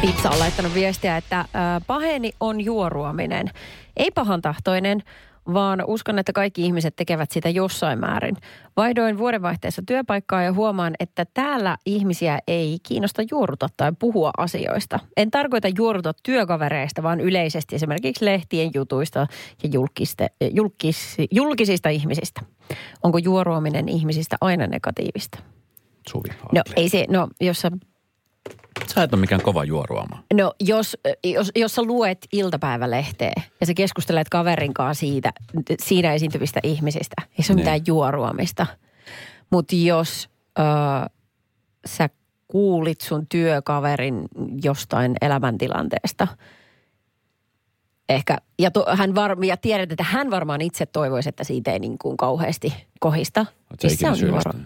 Pizza on laittanut viestiä, että äh, paheni on juoruaminen. Ei pahantahtoinen, vaan uskon, että kaikki ihmiset tekevät sitä jossain määrin. Vaihdoin vuodenvaihteessa työpaikkaa ja huomaan, että täällä ihmisiä ei kiinnosta juoruta tai puhua asioista. En tarkoita juoruta työkavereista, vaan yleisesti esimerkiksi lehtien jutuista ja julkiste, julkis, julkisista ihmisistä. Onko juoruaminen ihmisistä aina negatiivista? Suvi. No ei se, no jos sä Sä et ole mikään kova juoruama. No jos, jos, jos sä luet iltapäivälehteä ja sä keskustelet kaverin kanssa siitä, siinä esiintyvistä ihmisistä, ei se ole Niin. mitään juoruamista. Mutta jos ö, sä kuulit sun työkaverin jostain elämäntilanteesta, ehkä, ja, to, hän var, ja tiedät, että hän varmaan itse toivoisi, että siitä ei niin kuin kauheasti kohista. Oot sä se ikinä on?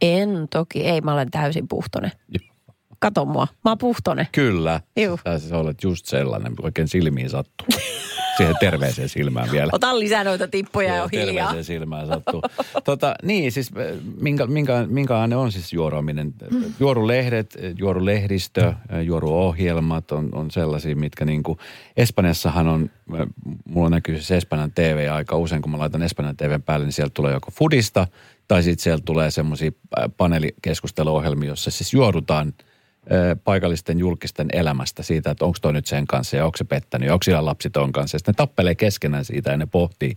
En toki, ei, mä olen täysin puhtonen. Joo. Kato mua, mä oon puhtonen. Kyllä. Juu. Sä siis olet just sellainen, oikein silmiin sattuu. Siihen terveeseen silmään vielä. Ota lisää noita tippuja ja Joo, on hiljaa. terveeseen silmään sattuu. tota, niin, siis äh, minkä, minkä, minkälainen on siis juoruaminen? Juorulehdet, äh, juorulehdistö, äh, juoruohjelmat on, on sellaisia, mitkä niin kuin, Espanjassahan on, mulla näkyy siis Espanjan TV aika usein, kun mä laitan Espanjan TVn päälle, niin sieltä tulee joko fudista, tai sitten sieltä tulee semmoisia paneelikeskusteluohjelmia, jossa siis juorutaan ö, paikallisten julkisten elämästä siitä, että onko toi nyt sen kanssa ja onko se pettänyt ja onko sillä lapsi ton kanssa. Ja sitten ne tappelee keskenään siitä ja ne pohtii,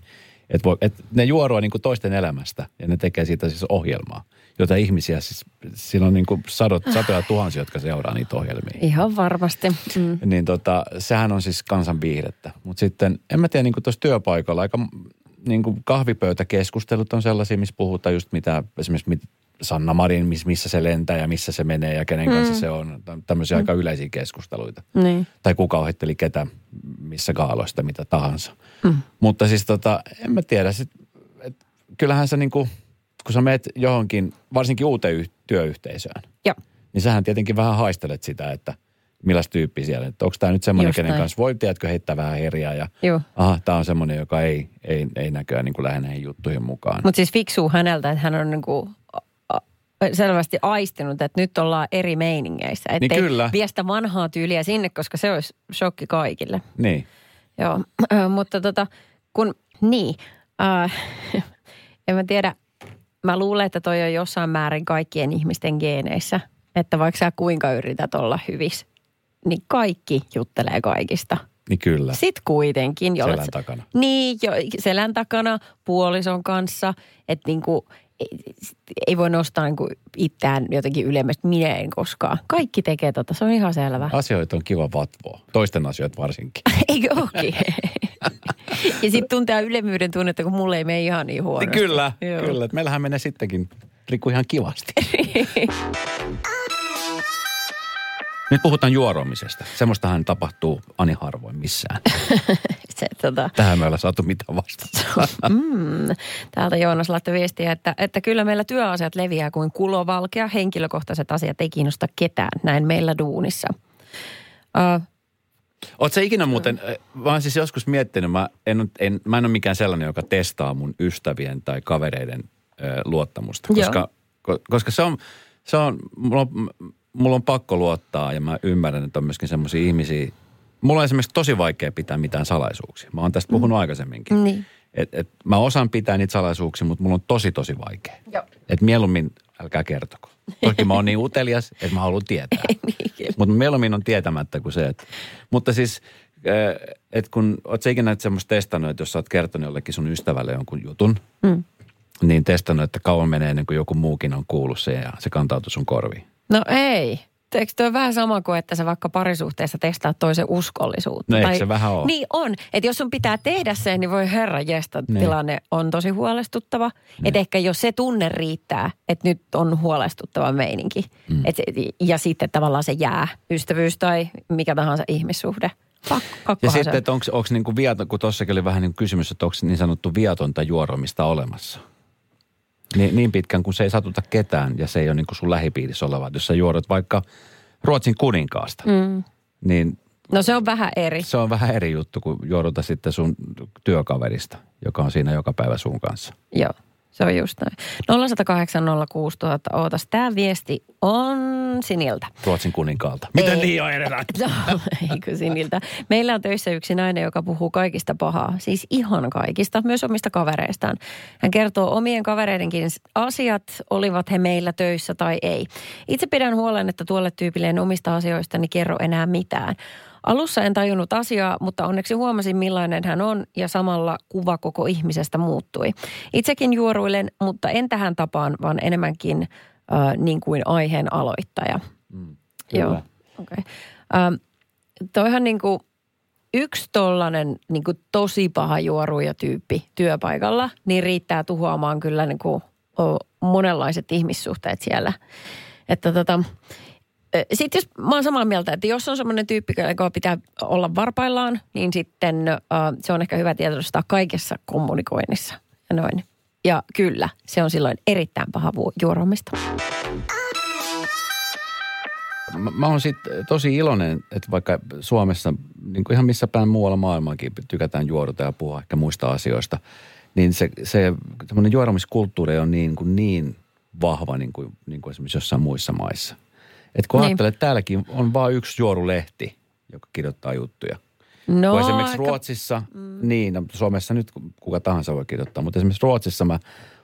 että, voi, että ne juorua niin kuin toisten elämästä ja ne tekee siitä siis ohjelmaa, jota ihmisiä siis, siinä on niin kuin sadot, satoja tuhansia, jotka seuraa niitä ohjelmia. Ihan varmasti. Mm. Niin tota, sehän on siis kansan viihdettä. Mutta sitten, en mä tiedä, niin kuin tuossa työpaikalla aika niin kuin kahvipöytäkeskustelut on sellaisia, missä puhutaan just mitä, esimerkiksi mit, Sanna Marin, miss, missä se lentää ja missä se menee ja kenen kanssa se on. Tä- Tämmöisiä aika yleisiä keskusteluita. Niin. Tai kuka ohitteli ketä, missä kaaloista, mitä tahansa. Mm. Mutta siis tota, en mä tiedä. Sit, et, kyllähän sä niinku, kun sä meet johonkin, varsinkin uuteen yh- työyhteisöön, Joo. niin sähän tietenkin vähän haistelet sitä, että millaista tyyppi siellä. Että onko tämä nyt semmoinen, kenen kanssa voi, tiedätkö, heittää vähän herjaa ja Joo. aha, tämä on semmoinen, joka ei, ei, ei näköjään niin kuin lähde näihin juttuihin mukaan. Mutta siis fiksuu häneltä, että hän on niinku a- a- selvästi aistinut, että nyt ollaan eri meiningeissä. Että Niin kyllä. vie sitä vanhaa tyyliä sinne, koska se olisi shokki kaikille. Niin. Joo, mutta tota, kun, niin, äh, en mä tiedä, mä luulen, että toi on jossain määrin kaikkien ihmisten geeneissä, että vaikka sä kuinka yrität olla hyvissä, niin kaikki juttelee kaikista. Niin kyllä. Sitten kuitenkin. jollet Selän takana. Niin, jo, selän takana, puolison kanssa, että niinku, ei, ei voi nostaa niinku itseään jotenkin ylemmäs minä en koskaan. Kaikki tekee tota, se on ihan selvä. Asioita on kiva vatvoa. Toisten asioita varsinkin. Eikö ookin? ja sitten tuntee ylemmyyden tunnetta, kun mulle ei mene ihan niin huonosti. Niin kyllä, Joo. kyllä. Meillähän menee sittenkin Riku ihan kivasti. Nyt puhutaan juoromisesta. Semmoistahan tapahtuu ani harvoin missään. Se, tota, Tähän me ei olla saatu mitään vastata. mm, täältä Joonas laittoi viestiä, että, että kyllä meillä työasiat leviää kuin kulovalkea. Henkilökohtaiset asiat ei kiinnosta ketään. Näin meillä duunissa. Uh, Oletko sä ikinä muuten, mä oon siis joskus miettinyt, mä en, en, mä en ole mikään sellainen, joka testaa mun ystävien tai kavereiden ö, luottamusta. Koska, ko, koska se on, se on mulla, on, mulla on pakko luottaa ja mä ymmärrän, että on myöskin semmoisia ihmisiä. Mulla on esimerkiksi tosi vaikea pitää mitään salaisuuksia. Mä oon tästä puhunut aikaisemminkin. Niin. Et, et, mä osaan pitää niitä salaisuuksia, mutta mulla on tosi tosi vaikea. Joo. Et mieluummin älkää kertoko. Toki mä oon niin utelias, että mä haluan tietää. niin. Mutta mieluummin on tietämättä kuin se, että... Mutta siis, äh, että kun oot sä ikinä semmoista testannut, että jos sä oot kertonut jollekin sun ystävälle jonkun jutun, Mm. niin testannut, että kauan menee ennen kuin joku muukin on kuullut sen ja se kantautuu sun korviin. No ei. Eikö toi vähän sama kuin, että sä vaikka parisuhteessa testaat toisen uskollisuutta? No eikö se vähän ole? Niin on. Että jos sun pitää tehdä se, niin voi herra jesta, Niin. tilanne on tosi huolestuttava. Että ehkä jos se tunne riittää, että nyt on huolestuttava meininki. Mm. Et, ja sitten tavallaan se jää, ystävyys tai mikä tahansa ihmissuhde. Pak, Ja sitten, että onko, niin kuin viaton, kun tuossakin oli vähän niin kuin kysymys, että onko niin sanottu viatonta juoromista olemassa. Niin, niin pitkään, kun se ei satuta ketään ja se ei ole niin kuin sun lähipiirissä oleva. Jos sä juodot vaikka Ruotsin kuninkaasta, mm. niin No se on vähän eri. se on vähän eri juttu kuin juoduta sitten sun työkaverista, joka on siinä joka päivä sun kanssa. Joo, se on just näin. 0108 06000, ootas. Tämä viesti on Siniltä. Ruotsin kuninkaalta. Miten Ei. niin on edellä? No, eikö Siniltä. Meillä on töissä yksi nainen, joka puhuu kaikista pahaa. Siis ihan kaikista, myös omista kavereistaan. Hän kertoo omien kavereidenkin asiat, olivat he meillä töissä tai ei. Itse pidän huolen, että tuolle tyypille en omista asioistani kerro enää mitään. Alussa en tajunnut asiaa, mutta onneksi huomasin millainen hän on ja samalla kuva koko ihmisestä muuttui. Itsekin juoruilen, mutta en tähän tapaan, vaan enemmänkin äh, niin kuin aiheen aloittaja. Mm, Joo, okei. Okay. Ähm, toihan niinku yksi tollanen niinku tosi paha juoruja tyyppi työpaikalla, niin riittää tuhoamaan kyllä niinku o, monenlaiset ihmissuhteet siellä. Että tota, sitten jos mä oon samaa mieltä, että jos on semmoinen tyyppi, joka pitää olla varpaillaan, niin sitten äh, se on ehkä hyvä tiedostaa kaikessa kommunikoinnissa ja noin. Ja kyllä, se on silloin erittäin paha juorumista. Mä, mä oon sit tosi iloinen, että vaikka Suomessa, niin kuin ihan missä päin muualla maailmankin tykätään juoruta ja puhua ehkä muista asioista, niin se, se semmoinen juorumiskulttuuri on niin, kuin niin vahva niin kuin, niin kuin esimerkiksi jossain muissa maissa. Et kun Niin. että täälläkin on vain yksi juorulehti, joka kirjoittaa juttuja. No, kun esimerkiksi aika- Ruotsissa, mm. niin, no Suomessa nyt kuka tahansa voi kirjoittaa, mutta esimerkiksi Ruotsissa mä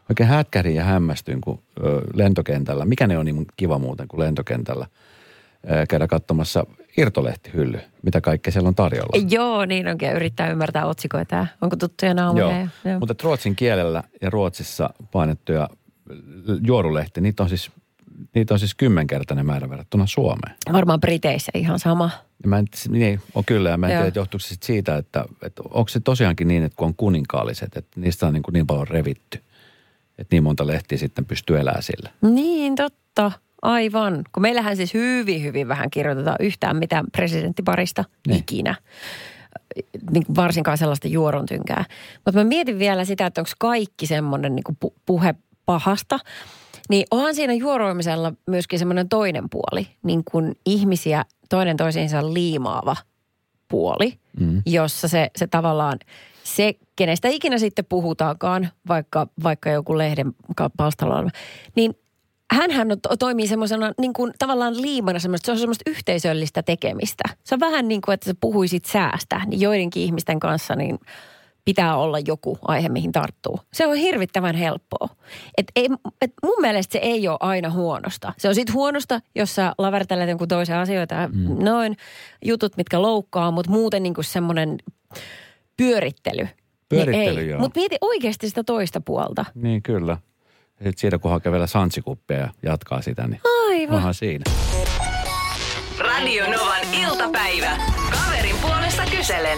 oikein hätkähdin ja hämmästyin, kun ö, lentokentällä, mikä ne on niin kiva muuten kuin lentokentällä, ö, käydä katsomassa irtolehtihylly, mitä kaikkea siellä on tarjolla. Joo, niin onkin. Yrittää ymmärtää otsikoita. Onko tuttuja naamoja? Joo, Joo. mutta ruotsin kielellä ja Ruotsissa painettuja juorulehti, niitä on siis, niitä on siis kymmenkertainen määrä verrattuna Suomeen. Varmaan Briteissä ihan sama. Ja mä en, niin, on kyllä, ja mä en Joo. tiedä, että johtuuko se siitä, että, että onko se tosiaankin niin, että kun on kuninkaalliset, että niistä on niin, kuin niin paljon revitty, että niin monta lehtiä sitten pystyy elämään sillä. Niin, totta. Aivan. Kun meillähän siis hyvin, hyvin vähän kirjoitetaan yhtään mitään presidenttiparista Niin. ikinä. Niin varsinkaan sellaista juorontynkää. Mutta mä mietin vielä sitä, että onko kaikki semmoinen niin puhe pahasta. Niin onhan siinä juoroimisella myöskin semmoinen toinen puoli, niin kuin ihmisiä toinen toisiinsa liimaava puoli, mm. jossa se, se tavallaan se, kenestä ikinä sitten puhutaankaan, vaikka, vaikka joku lehden palstalla niin hänhän on, to- toimii semmoisena niin kuin tavallaan liimana semmoista, se on semmoista yhteisöllistä tekemistä. Se on vähän niin kuin, että sä puhuisit säästä, niin joidenkin ihmisten kanssa niin pitää olla joku aihe, mihin tarttuu. Se on hirvittävän helppoa. Et ei, et mun mielestä se ei ole aina huonosta. Se on sitten huonosta, jos sä lavertelet jonkun toisen asioita ja mm. noin jutut, mitkä loukkaa, mutta muuten niin kuin semmoinen pyörittely. Pyörittely, niin ei. Mutta mieti oikeasti sitä toista puolta. Niin kyllä. Ja sitten siitä kun hakee vielä santsikuppia ja jatkaa sitä, niin Aivan. onhan siinä. Radio Novan iltapäivä. Kaverin puolesta kyselen.